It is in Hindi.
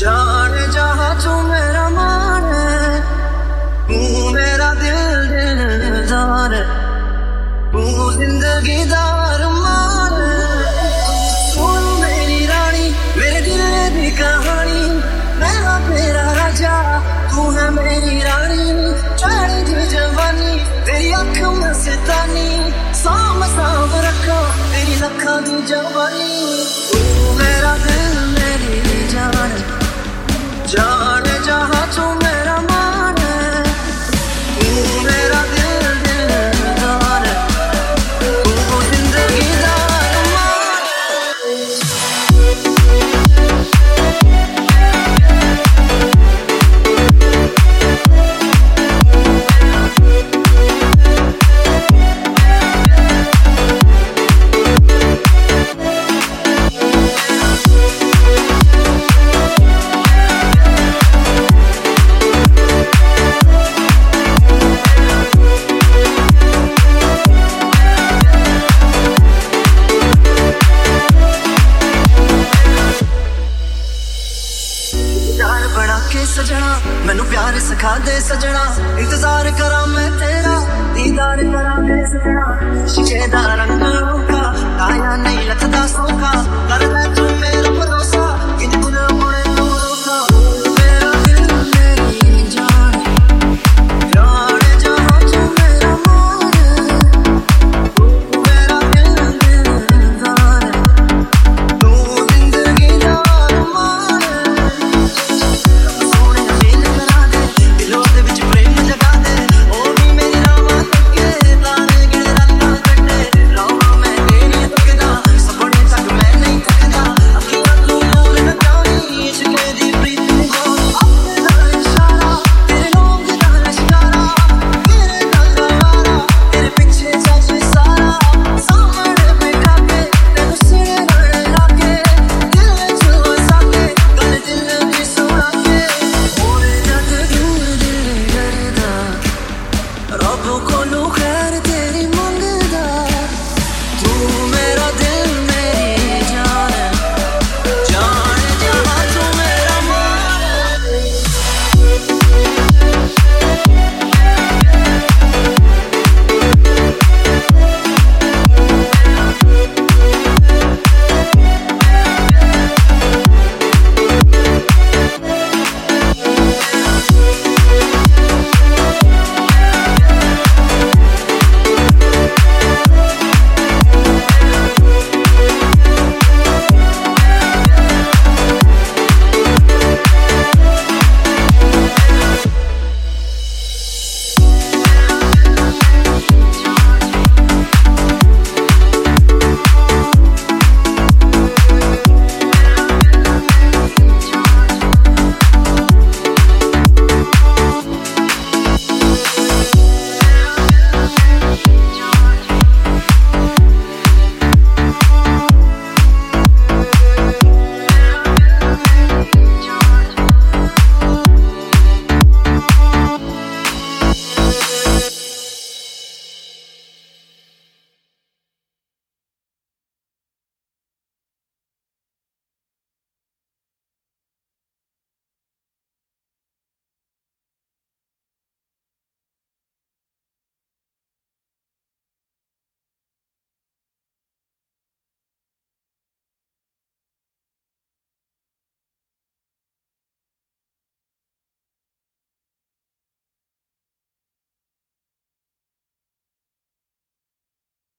जाने जहा तू मेरा मान तू मेरा दिल दिलदार तू ज़िंदगी दार मान तू मेरी रानी, मेरे दिल की कहानी। मैं तेरा राजा, तू है मेरी रानी। चढ़ी थी जवानी, तेरी अख में सितानी साम साम रखा, तेरी लखा दी जवानी। तू मेरा दिल मेरी जान जान सजना, मैनू प्यार सिखा दे सजना। इंतज़ार करा मैं तेरा, दीदार करा मैं सजना। शिके दा रंग रोका ताया नहीं लगदा सोका कर